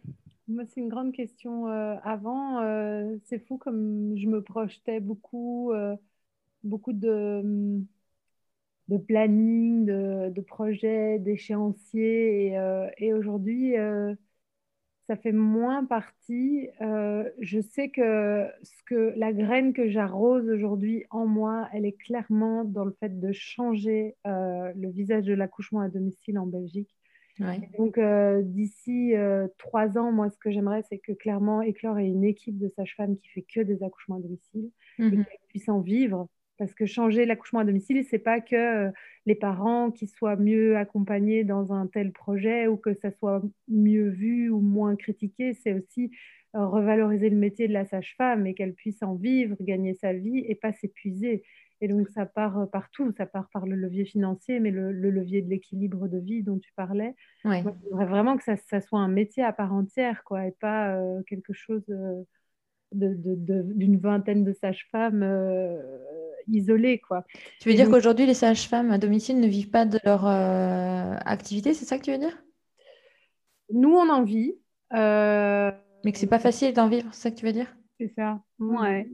moi, c'est une grande question. Euh, avant, euh, c'est fou comme je me projetais beaucoup, euh, beaucoup de, de planning, de, de projets, d'échéanciers. Et, et aujourd'hui, ça fait moins partie. je sais que, ce que la graine que j'arrose aujourd'hui en moi, elle est clairement dans le fait de changer le visage de l'accouchement à domicile en Belgique. Donc, euh, d'ici euh, trois ans, moi, ce que j'aimerais, c'est que clairement, Éclore ait une équipe de sages-femmes qui fait que des accouchements à domicile et mhm. qu'elle puisse en vivre. Parce que changer l'accouchement à domicile, c'est pas que euh, les parents qui soient mieux accompagnés dans un tel projet ou que ça soit mieux vu ou moins critiqué, c'est aussi revaloriser le métier de la sage-femme et qu'elle puisse en vivre, gagner sa vie et pas s'épuiser. Et donc, ça part euh, partout. Ça part par le levier financier, mais le, levier de l'équilibre de vie dont tu parlais. Ouais. Moi, vraiment que ça, ça, soit un métier à part entière, quoi, et pas euh, quelque chose. Euh, d'une vingtaine de sages-femmes isolées. Quoi. Tu veux dire qu'aujourd'hui, les sages-femmes à domicile ne vivent pas de leur activité, c'est ça que tu veux dire? Nous, on en vit. Mais que c'est pas facile d'en vivre, c'est ça que tu veux dire? C'est ça. Ouais.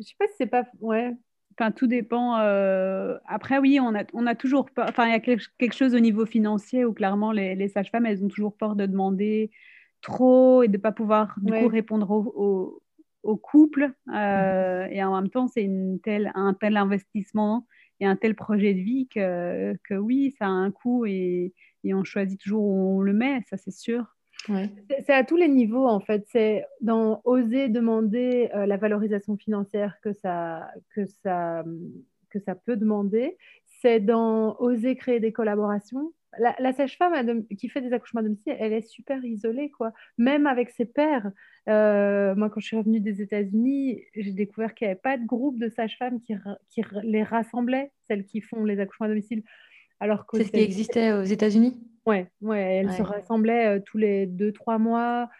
Je sais pas si c'est pas. Ouais. Enfin, tout dépend. Euh, après, oui, on a, on a toujours peur. Enfin, il y a quelque chose au niveau financier où clairement les, les sages-femmes, elles ont toujours peur de demander trop et de ne pas pouvoir du coup répondre au, au, couple. Euh, et en même temps, c'est une telle, un tel investissement et un tel projet de vie que, que oui, ça a un coût et, et on choisit toujours où on le met, ça c'est sûr. C'est à tous les niveaux, en fait. C'est dans oser demander euh, la valorisation financière que ça, que ça, que ça peut demander. C'est dans oser créer des collaborations. La, sage-femme qui fait des accouchements à domicile, elle est super isolée, quoi. Même avec ses pères. Euh, moi, quand je suis revenue des États-Unis, j'ai découvert qu'il n'y avait pas de groupe de sages-femmes qui, qui les rassemblait, celles qui font les accouchements à domicile. Alors que c'est ce qui existait aux États-Unis? Ouais, ouais, elles se rassemblaient euh, tous les deux, trois mois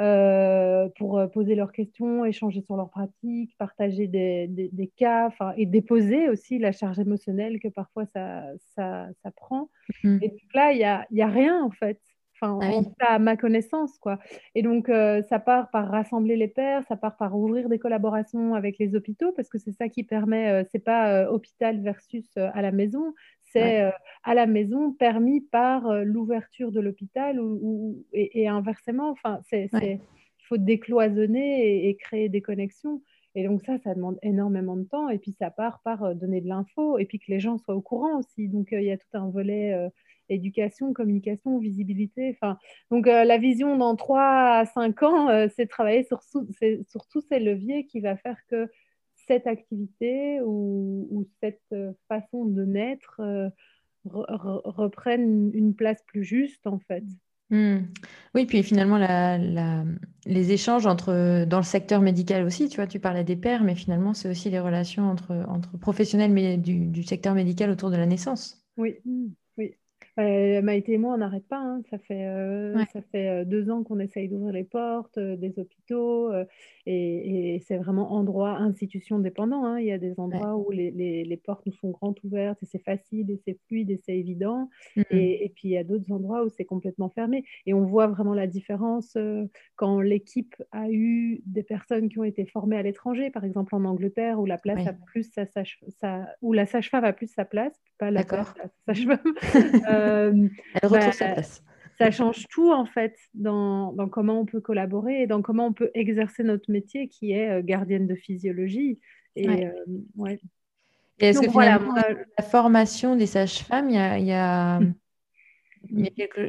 euh, pour euh, poser leurs questions, échanger sur leurs pratiques, partager des, des, cas et déposer aussi la charge émotionnelle que parfois ça, ça, ça prend. Mmh. Et donc là, il n'y a, y a rien en fait. Enfin, ah à ma connaissance, quoi. Et donc, ça part par rassembler les pairs, ça part par ouvrir des collaborations avec les hôpitaux, parce que c'est ça qui permet, c'est pas hôpital versus à la maison, c'est euh, à la maison permis par euh, l'ouverture de l'hôpital ou, et, inversement. Enfin, c'est, il faut décloisonner et, créer des connexions. Et donc ça, ça demande énormément de temps. Et puis ça part par euh, donner de l'info et puis que les gens soient au courant aussi. Donc il y a tout un volet éducation, communication, visibilité. Enfin, donc la vision dans 3 à 5 ans, c'est travailler sur, sur tous ces leviers qui va faire que cette activité ou, cette euh, façon de naître euh, reprenne une place plus juste en fait. Hmm. Oui, puis finalement, les échanges entre, dans le secteur médical aussi, tu vois, tu parlais des pères, mais finalement, c'est aussi les relations entre, entre professionnels mais du, du, secteur médical autour de la naissance. Oui, euh, Maïté et moi, on n'arrête pas. Hein. Ça fait, euh, ça fait euh, deux ans qu'on essaye d'ouvrir les portes des hôpitaux et, c'est vraiment endroit, institution dépendant. Hein. Il y a des endroits où les, les, portes nous sont grandes ouvertes et c'est facile et c'est fluide et c'est évident. Et, et, puis il y a d'autres endroits où c'est complètement fermé. Et on voit vraiment la différence quand l'équipe a eu des personnes qui ont été formées à l'étranger, par exemple en Angleterre, où la place a plus sa sage, sa, où la sage-femme a plus sa place, pas la, sage-femme. Euh, bah, ça change tout en fait dans, comment on peut collaborer et dans comment on peut exercer notre métier qui est euh, gardienne de physiologie. Et, euh, est-ce que finalement, la formation des sages-femmes, il y a,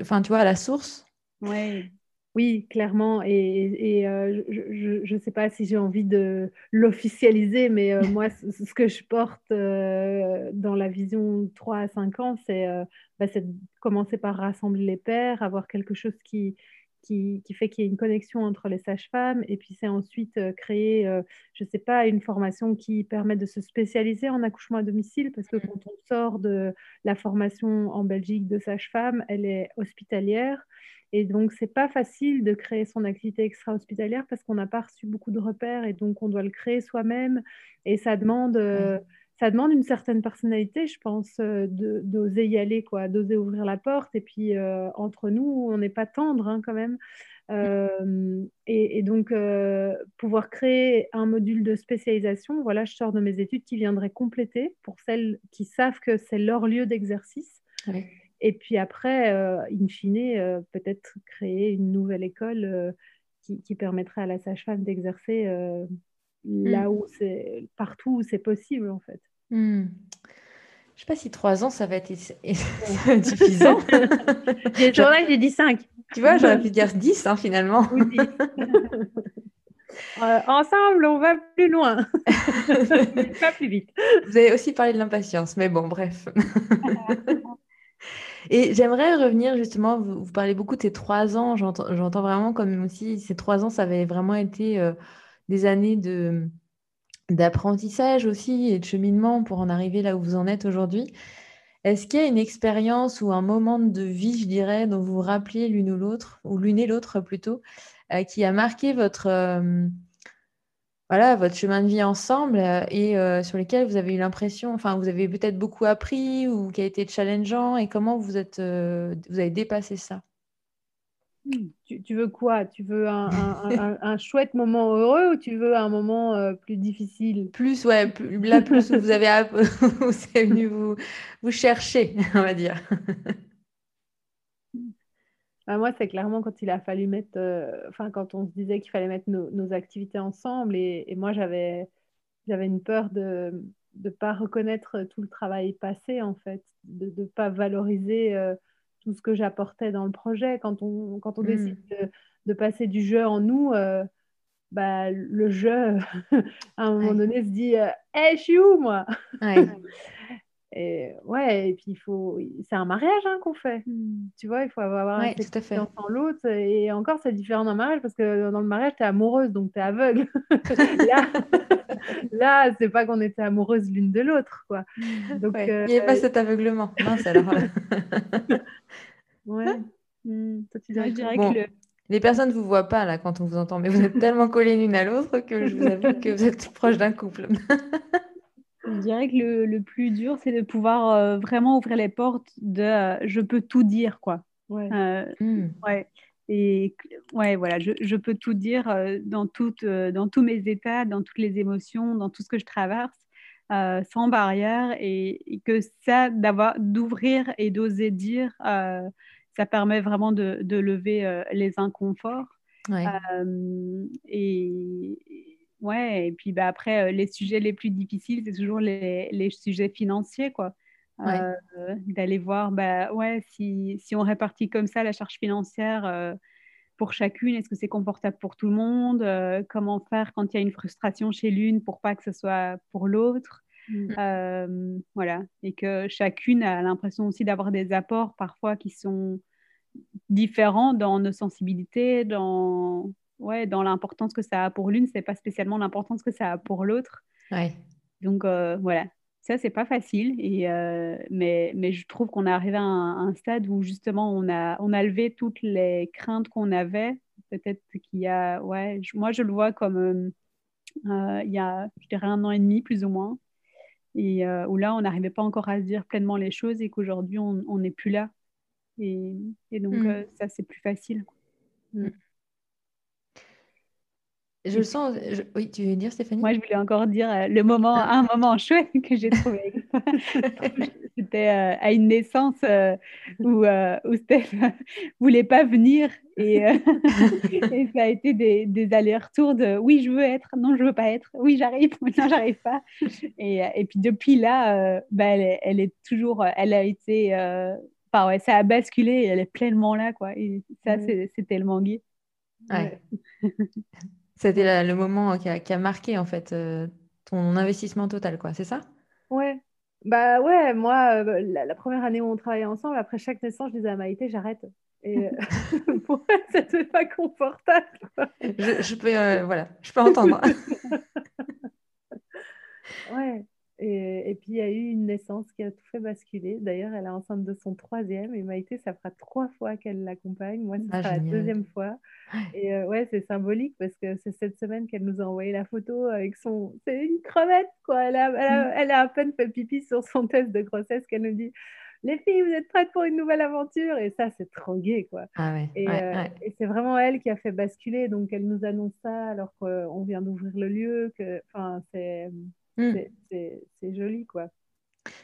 Enfin, tu vois, à la source? Ouais. Oui, clairement. Et, euh, je ne sais pas si j'ai envie de l'officialiser, mais euh, moi, ce, que je porte euh, dans la vision 3 à 5 ans, bah, c'est de commencer par rassembler les pairs, avoir quelque chose qui, qui, fait qu'il y ait une connexion entre les sages-femmes. Et puis, c'est ensuite créer, je ne sais pas, une formation qui permet de se spécialiser en accouchement à domicile, parce que mmh. quand on sort de la formation en Belgique de sage-femme, elle est hospitalière. Et donc, c'est pas facile de créer son activité extra-hospitalière parce qu'on n'a pas reçu beaucoup de repères et donc on doit le créer soi-même. Et ça demande, euh, ça demande une certaine personnalité, je pense, euh, d'oser y aller, quoi, d'oser ouvrir la porte. Et puis, euh, entre nous, on n'est pas tendre hein, quand même. Et, et, donc, pouvoir créer un module de spécialisation, voilà, je sors de mes études qui viendraient compléter pour celles qui savent que c'est leur lieu d'exercice. Et puis après, euh, in fine, euh, peut-être créer une nouvelle école euh, qui, permettrait à la sage-femme d'exercer là mm. où c'est partout où c'est possible en fait. Mm. Je sais pas si trois ans, ça va être suffisant. j'ai j'ai dit cinq. Tu vois, j'aurais pu dire dix hein, finalement. ensemble, on va plus loin. pas plus vite. Vous avez aussi parlé de l'impatience, mais bon, bref. Et j'aimerais revenir justement, vous, parlez beaucoup de ces trois ans, j'entends vraiment comme aussi ces trois ans, ça avait vraiment été euh, des années d'apprentissage aussi et de cheminement pour en arriver là où vous en êtes aujourd'hui. Est-ce qu'il y a une expérience ou un moment de vie, je dirais, dont vous vous rappelez l'une ou l'autre, ou l'une et l'autre plutôt, euh, qui a marqué votre, euh, voilà, votre chemin de vie ensemble et sur lesquels vous avez eu l'impression, enfin, vous avez peut-être beaucoup appris ou qui a été challengeant et comment vous êtes, vous avez dépassé ça? Tu, veux quoi? Tu veux un, chouette moment heureux ou tu veux un moment plus difficile? Plus, ouais, plus, là, plus où vous avez où c'est venu vous, vous chercher, on va dire. Bah, moi, c'est clairement quand il a fallu mettre, euh, enfin, quand on se disait qu'il fallait mettre nos, activités ensemble. Et, moi, j'avais, j'avais une peur de ne pas reconnaître tout le travail passé, en fait, de ne pas valoriser euh, tout ce que j'apportais dans le projet. Quand on, quand on hmm. décide de, passer du jeu en nous, euh, bah, le jeu, à un moment donné, se dit Hé, je suis où, moi? Et ouais, et puis il faut, c'est un mariage hein, qu'on fait. Mmh. Tu vois, il faut avoir ouais, en l'autre. Et encore, c'est différent d'un mariage parce que dans le mariage, tu es amoureuse, donc tu es aveugle. là, là c'est pas qu'on était amoureuse l'une de l'autre, quoi. Donc, euh, il n'y a pas cet aveuglement. Mince alors. ouais. Mmh. Toi, tu dirais, que le... Les personnes ne vous voient pas là quand on vous entend, mais vous êtes tellement collées l'une à l'autre que je vous avoue que vous êtes proche d'un couple. Je dirais que le, plus dur, c'est de pouvoir euh, vraiment ouvrir les portes de euh, je peux tout dire, quoi. Ouais. Euh, hmm. ouais. Et ouais, voilà, je, je peux tout dire dans, toutes, dans tous mes états, dans toutes les émotions, dans tout ce que je traverse, sans barrière. Et, que ça, d'avoir, d'ouvrir et d'oser dire, ça permet vraiment de, de lever les inconforts. Ouais. et, Ouais, et puis bah, après, euh, les sujets les plus difficiles, c'est toujours les, les, sujets financiers, quoi. Euh, d'aller voir, bah, ouais, si, si, on répartit comme ça la charge financière euh, pour chacune, est-ce que c'est confortable pour tout le monde? Comment faire quand il y a une frustration chez l'une pour pas que ce soit pour l'autre? Mmh. Voilà, et que chacune a l'impression aussi d'avoir des apports parfois qui sont différents dans nos sensibilités, dans ouais, dans l'importance que ça a pour l'une, c'est pas spécialement l'importance que ça a pour l'autre. Ouais. Donc euh, voilà, ça c'est pas facile, et, euh, mais, mais je trouve qu'on est arrivé à un, stade où justement on a, on a levé toutes les craintes qu'on avait. Peut-être qu'il y a, ouais, moi je le vois comme euh, il y a, je dirais, un an et demi plus ou moins, et où là on n'arrivait pas encore à se dire pleinement les choses et qu'aujourd'hui on n'est plus là. Et, et donc mm. ça c'est plus facile. Je le sens. Oui, tu veux dire, Stéphanie? Moi, je voulais encore dire euh, le moment, un moment chouette que j'ai trouvé. C'était euh, à une naissance euh, où, où Steph voulait pas venir et, et ça a été des, des allers-retours de oui, je veux être, non, je veux pas être, oui, j'arrive, non, j'arrive pas. Et, et, puis depuis là, bah, elle, elle, est toujours, elle a été, enfin ouais, ça a basculé, elle est pleinement là, quoi. Et ça, c'est tellement gai. Ouais. C'était le moment qui a, marqué en fait euh, ton investissement total, quoi. C'est ça? Ouais. Bah ouais, moi, euh, la, première année où on travaillait ensemble, après chaque naissance, je disais à Maïté, j'arrête. Et euh, pour elle, c'était pas confortable. Je, peux, voilà, je peux entendre. ouais. Et, puis, il y a eu une naissance qui a tout fait basculer. D'ailleurs, elle est enceinte de son troisième. Et Maïté, ça fera trois fois qu'elle l'accompagne. Moi, ce ah, sera la deuxième fois. Et euh, ouais, c'est symbolique parce que c'est cette semaine qu'elle nous a envoyé la photo avec son. C'est une crevette, quoi. Elle a, mm. elle, a, à peine fait pipi sur son test de grossesse qu'elle nous dit les filles, vous êtes prêtes pour une nouvelle aventure? Et ça, c'est trop gai, quoi. Ah ouais, et, euh, et c'est vraiment elle qui a fait basculer. Donc, elle nous annonce ça alors qu'on vient d'ouvrir le lieu. Que, enfin, c'est Hmm. C'est joli, quoi.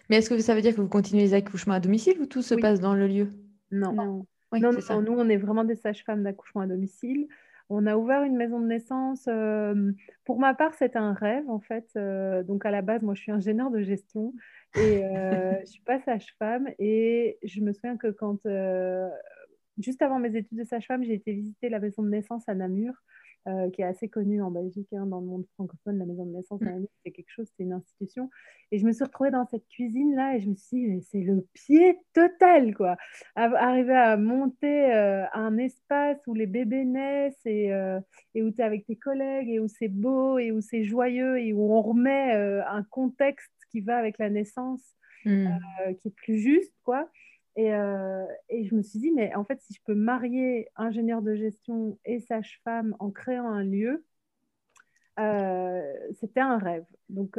Mais est-ce que ça veut dire que vous continuez les accouchements à domicile ou tout se passe dans le lieu? Non. Non. nous, on est vraiment des sages-femmes d'accouchement à domicile. On a ouvert une maison de naissance. Euh, pour ma part, c'est un rêve, en fait. Euh, donc, à la base, moi, je suis ingénieure de gestion et euh, je ne suis pas sage-femme. Et je me souviens que quand, juste avant mes études de sage-femme, j'ai été visiter la maison de naissance à Namur. Euh, qui est assez connue en Belgique, hein, dans le monde francophone, la maison de naissance, mm. c'est quelque chose, c'est une institution. Et je me suis retrouvée dans cette cuisine-là et je me suis dit, c'est le pied total, quoi. Arriver à monter euh, un espace où les bébés naissent et, euh, et où tu es avec tes collègues et où c'est beau et où c'est joyeux et où on remet un contexte qui va avec la naissance, mm. qui est plus juste, quoi. Euh, et, je me suis dit, mais en fait, si je peux marier ingénieur de gestion et sage-femme en créant un lieu, c'était un rêve. Donc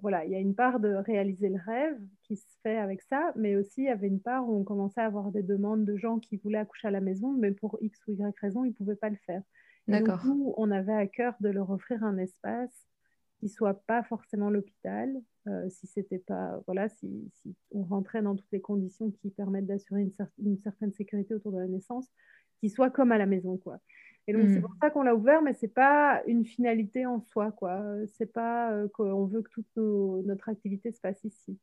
voilà, il y a une part de réaliser le rêve qui se fait avec ça, mais aussi il y avait une part où on commençait à avoir des demandes de gens qui voulaient accoucher à la maison, mais pour X ou Y raison, ils ne pouvaient pas le faire. D'accord. Nous, on avait à cœur de leur offrir un espace qui soit pas forcément l'hôpital, euh, si c'était pas voilà, si, si, on rentrait dans toutes les conditions qui permettent d'assurer une, une, certaine sécurité autour de la naissance, qui soit comme à la maison quoi. Et donc c'est hmm. pour ça qu'on l'a ouvert, mais c'est pas une finalité en soi quoi. C'est pas euh, qu'on veut que toute notre activité se passe ici.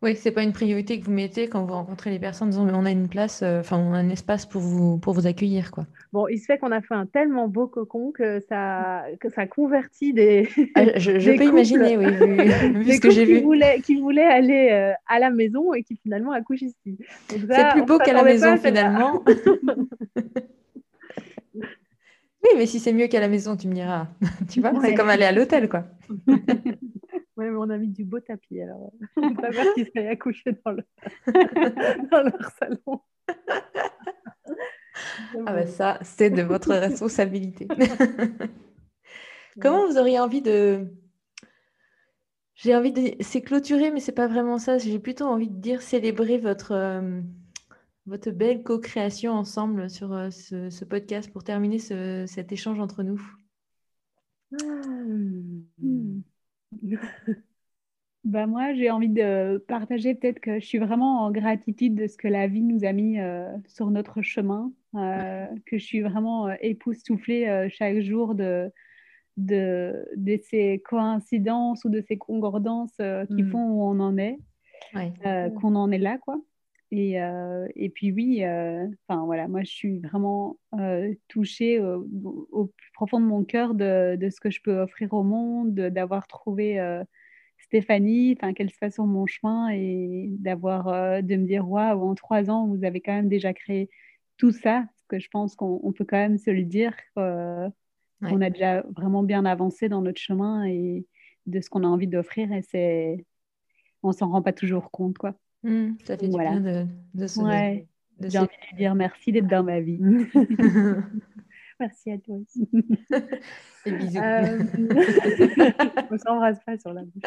Oui, c'est pas une priorité que vous mettez quand vous rencontrez les personnes en disant mais on a une place, euh, enfin on a un espace pour vous pour vous accueillir quoi. Bon, il se fait qu'on a fait un tellement beau cocon que ça que ça convertit des. Ah, je, peux imaginer, oui, vu, ce que j'ai vu. Qui voulaient, aller euh, à la maison et qui finalement accouchent ici. C'est plus beau qu'à la maison finalement. oui, mais si c'est mieux qu'à la maison, tu me diras. tu vois, c'est comme aller à l'hôtel quoi. Oui, mais on a mis du beau tapis, alors on peut pas voir qu'ils seraient accouchés dans, le... dans leur salon. ah ben ça, c'est de votre responsabilité. Comment vous auriez envie de... J'ai envie de... C'est clôturer, mais c'est pas vraiment ça. J'ai plutôt envie de dire célébrer votre, euh, votre belle co-création ensemble sur euh, ce, podcast pour terminer cet échange entre nous. Hmm. bah moi, j'ai envie de partager peut-être que je suis vraiment en gratitude de ce que la vie nous a mis euh, sur notre chemin, euh, que je suis vraiment euh, époustouflée chaque jour de, de, de, ces coïncidences ou de ces concordances qui mm. font où on en est, qu'on en est là, quoi. Et, et puis oui, enfin voilà, moi je suis vraiment touchée au, plus profond de mon cœur de, de, ce que je peux offrir au monde, d'avoir trouvé Stéphanie, enfin qu'elle se fasse sur mon chemin et d'avoir de me dire waouh, en trois ans vous avez quand même déjà créé tout ça, parce que je pense qu'on peut quand même se le dire, qu'on a déjà vraiment bien avancé dans notre chemin et de ce qu'on a envie d'offrir et c'est, on s'en rend pas toujours compte quoi. Mmh, ça fait du bien de, de se ouais. J'ai envie de dire merci d'être dans ma vie. merci à toi aussi. Et bisous. Euh... on s'embrasse pas sur la bouche.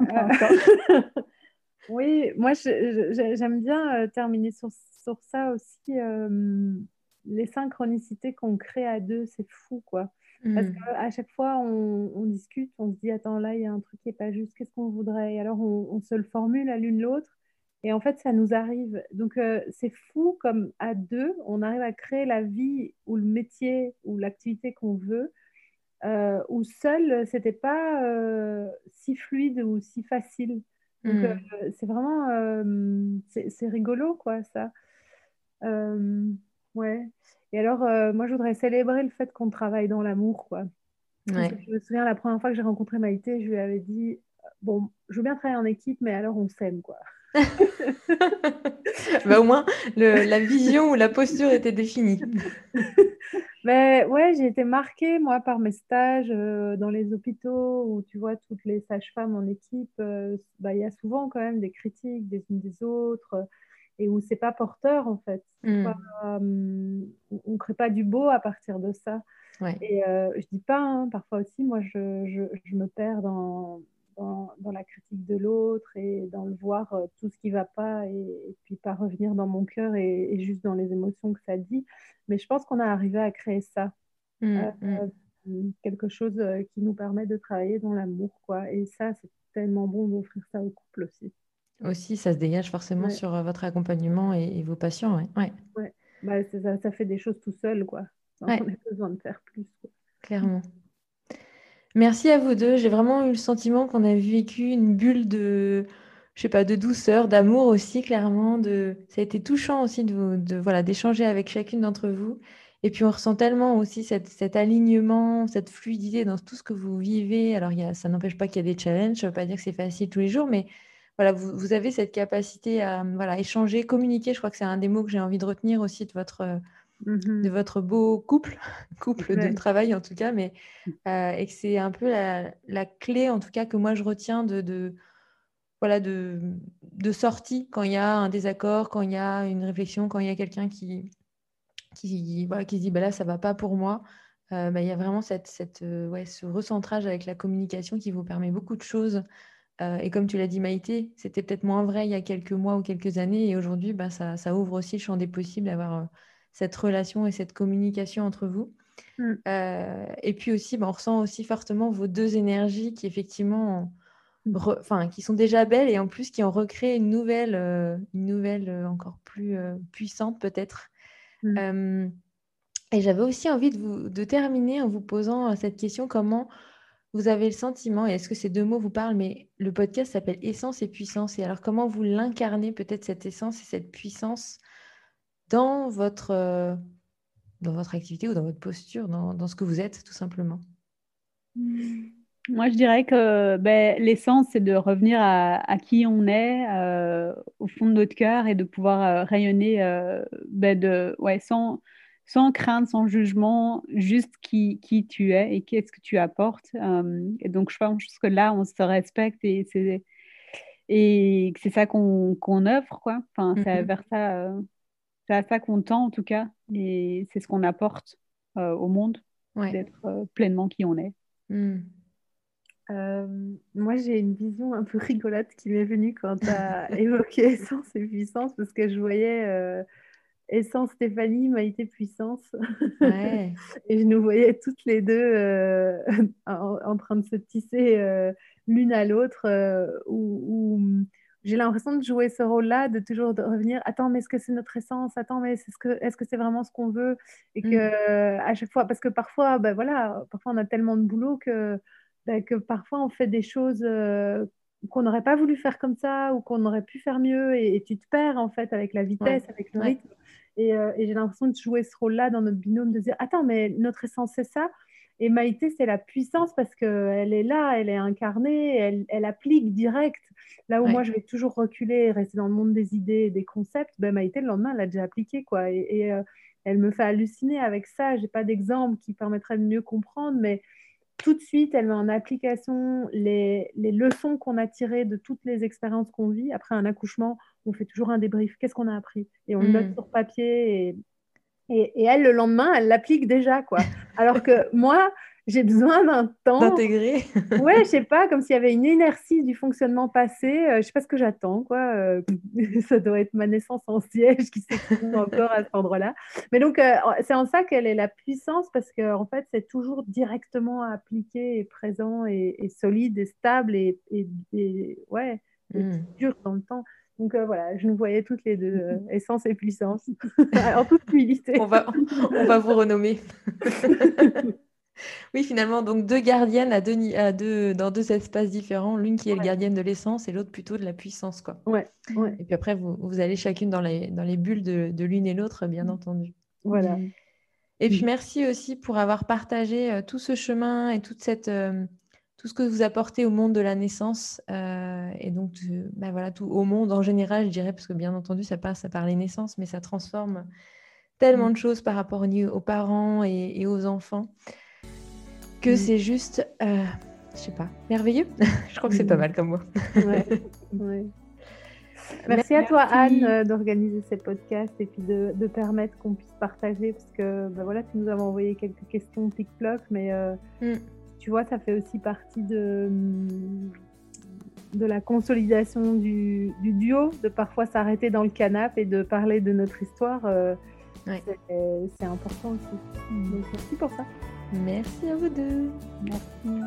Euh, oui, moi j'aime bien euh, terminer sur, sur, ça aussi. Euh, les synchronicités qu'on crée à deux, c'est fou quoi. Parce mmh. qu'à chaque fois, on, discute, on se dit, attends, là, il y a un truc qui n'est pas juste, qu'est-ce qu'on voudrait? Et alors, on, se le formule à l'une l'autre. Et en fait, ça nous arrive. Donc, euh, c'est fou comme à deux, on arrive à créer la vie ou le métier ou l'activité qu'on veut, euh, où seul, c'était pas euh, si fluide ou si facile. Donc, mmh. c'est vraiment, c'est rigolo, quoi, ça. ouais. Et alors, euh, moi, je voudrais célébrer le fait qu'on travaille dans l'amour, quoi. je me souviens, la première fois que j'ai rencontré Maïté, je lui avais dit, bon, je veux bien travailler en équipe, mais alors on s'aime, quoi. bah, au moins, la vision ou la posture était définie. mais ouais, j'ai été marquée, moi, par mes stages euh, dans les hôpitaux où tu vois toutes les sages-femmes en équipe. Euh, bah, il y a souvent quand même des critiques des unes des autres et où c'est pas porteur en fait. Hmm. Euh, on ne crée pas du beau à partir de ça. Et euh, je dis pas, hein, parfois aussi, moi je, je, je me perds dans, dans, dans, la critique de l'autre et dans le voir euh, tout ce qui va pas et, puis pas revenir dans mon cœur et, juste dans les émotions que ça dit. Mais je pense qu'on a arrivé à créer ça. Hmm, hmm. quelque chose qui nous permet de travailler dans l'amour quoi et ça c'est tellement bon d'offrir ça au couple aussi aussi, ça se dégage forcément sur euh, votre accompagnement et, vos patients. Ouais. ouais. Bah, ça, ça, fait des choses tout seul, quoi. On a besoin de faire plus. Clairement. Merci à vous deux. J'ai vraiment eu le sentiment qu'on a vécu une bulle de, je sais pas, de douceur, d'amour aussi, clairement. De... Ça a été touchant aussi de, de voilà, d'échanger avec chacune d'entre vous. Et puis on ressent tellement aussi cette, cet alignement, cette fluidité dans tout ce que vous vivez. Alors y a, ça n'empêche pas qu'il y a des challenges, je ne veux pas dire que c'est facile tous les jours, mais voilà, vous, avez cette capacité à voilà, échanger, communiquer. Je crois que c'est un des mots que j'ai envie de retenir aussi de votre, de mmh votre beau couple, couple de travail en tout cas, mais euh, et que c'est un peu la, clé en tout cas que moi je retiens de, voilà, de, de sortie quand il y a un désaccord, quand il y a une réflexion, quand il y a quelqu'un qui, qui, voilà, qui se dit bah là ça va pas pour moi. bah, il y a vraiment cette, cette ouais, ce recentrage avec la communication qui vous permet beaucoup de choses. Et comme tu l'as dit, Maïté, c'était peut-être moins vrai il y a quelques mois ou quelques années. Et aujourd'hui, bah, ça, ça, ouvre aussi le champ des possibles d'avoir cette relation et cette communication entre vous. Mm. et puis aussi, bah, on ressent aussi fortement vos deux énergies qui effectivement enfin, qui sont déjà belles et en plus qui ont recréé une nouvelle, euh, une nouvelle euh, encore plus euh, puissante peut-être. Mmh. et j'avais aussi envie de, vous, de terminer en vous posant cette question comment vous avez le sentiment, et est-ce que ces deux mots vous parlent, mais le podcast s'appelle Essence et Puissance. Et alors comment vous l'incarnez peut-être cette essence et cette puissance dans votre, dans votre activité ou dans votre posture, dans, dans ce que vous êtes tout simplement? Moi, je dirais que ben, l'essence, c'est de revenir à, qui on est, euh, au fond de notre cœur, et de pouvoir euh, rayonner euh, ben, de, ouais, sans, sans crainte, sans jugement, juste qui, qui tu es et qu'est-ce que tu apportes. et donc, je pense que là, on se respecte et c'est et c'est ça qu'on qu'on offre, quoi. Enfin, c'est mm-hmm. vers ça, c'est à ça qu'on tend, en tout cas, et c'est ce qu'on apporte au monde, d'être pleinement qui on est. Mm. Euh, moi, j'ai une vision un peu rigolote qui m'est venue quand tu as évoqué Essence et Puissance, parce que je voyais euh, Essence Stéphanie, Maïté Puissance. et je nous voyais toutes les deux euh, en, train de se tisser l'une à l'autre, où, j'ai l'impression de jouer ce rôle-là, de toujours de revenir, attends, mais est-ce que c'est notre essence? Attends, mais est-ce que c'est vraiment ce qu'on veut? Et que mmh. à chaque fois, parce que parfois, ben voilà, parfois on a tellement de boulot que bah, que parfois on fait des choses euh, qu'on n'aurait pas voulu faire comme ça ou qu'on aurait pu faire mieux et, tu te perds en fait avec la vitesse, avec le rythme. Euh, et, j'ai l'impression de jouer ce rôle-là dans notre binôme, de dire attends, mais notre essence c'est ça. Et Maïté, c'est la puissance parce qu'elle est là, elle est incarnée, elle, elle applique direct. Là où moi, je vais toujours reculer rester dans le monde des idées et des concepts, ben, Maïté, le lendemain, elle a déjà appliqué. Quoi. Et, euh, elle me fait halluciner avec ça. Je n'ai pas d'exemple qui permettrait de mieux comprendre, mais tout de suite, elle met en application les, leçons qu'on a tirées de toutes les expériences qu'on vit. Après un accouchement, on fait toujours un débrief. Qu'est-ce qu'on a appris? Et on le note mm. sur papier. Et, et, elle, le lendemain, elle l'applique déjà. quoi. Alors que moi, j'ai besoin d'un temps. D'intégrer. ouais, je sais pas, comme s'il y avait une inertie du fonctionnement passé. Euh, je sais pas ce que j'attends, quoi. Euh, ça doit être ma naissance en siège qui s'exprime encore à cet endroit-là. Mais donc, euh, c'est en ça qu'elle est la puissance parce qu'en en fait, c'est toujours directement appliqué et présent et, solide et stable et, ouais, hmm. dur dans le temps. Donc voilà, je nous voyais toutes les deux, essence et puissance, en toute humilité. on, va, on va vous renommer. Oui, finalement, donc deux gardiennes à deux, dans deux espaces différents, l'une qui est le gardienne de l'essence et l'autre plutôt de la puissance. Quoi. Ouais, Et puis après, vous, vous, allez chacune dans les, dans les bulles de, l'une et l'autre, bien entendu. Voilà. Et puis merci aussi pour avoir partagé euh, tout ce chemin et toute cette, euh, tout ce que vous apportez au monde de la naissance euh, et donc bah voilà, tout, au monde en général, je dirais, parce que bien entendu, ça passe par les naissances, mais ça transforme tellement de choses par rapport aux, parents et aux enfants que mm. c'est juste, euh, je sais pas, merveilleux. je crois que c'est pas mm. mal comme moi. Merci, à toi Anne euh, d'organiser ces podcasts et puis de, permettre qu'on puisse partager parce que ben voilà, tu nous avais envoyé quelques questions tic-ploc, mais euh, mm. tu vois, ça fait aussi partie de, de la consolidation du, duo, de parfois s'arrêter dans le canapé et de parler de notre histoire. C'est important aussi. Donc merci pour ça. Merci à vous deux. Merci.